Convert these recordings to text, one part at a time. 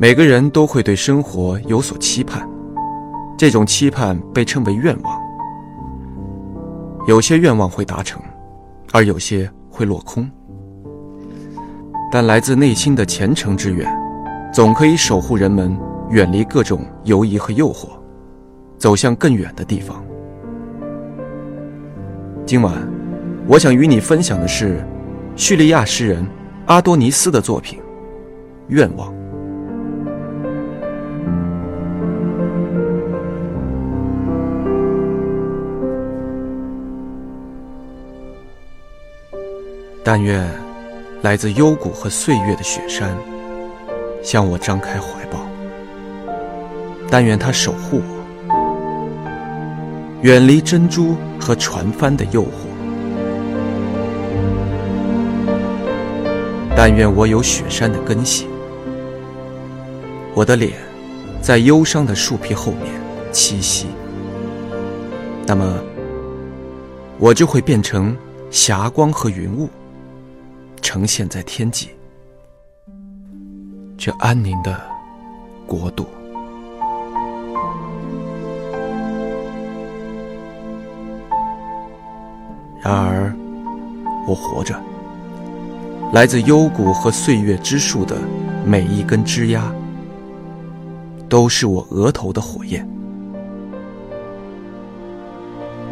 每个人都会对生活有所期盼，这种期盼被称为愿望。有些愿望会达成，而有些会落空。但来自内心的虔诚之愿，总可以守护人们远离各种犹疑和诱惑，走向更远的地方。今晚，我想与你分享的是叙利亚诗人阿多尼斯的作品《愿望》。但愿来自幽谷和岁月的雪山向我张开怀抱，但愿它守护我。远离珍珠和船帆的诱惑，但愿我有雪山的根系，我的脸在忧伤的树皮后面栖息，那么我就会变成霞光和云雾，呈现在天际，这安宁的国度。然而，我活着。来自幽谷和岁月之树的每一根枝桠，都是我额头的火焰，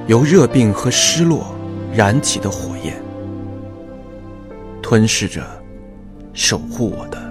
由热病和失落燃起的火焰，吞噬着守护我的。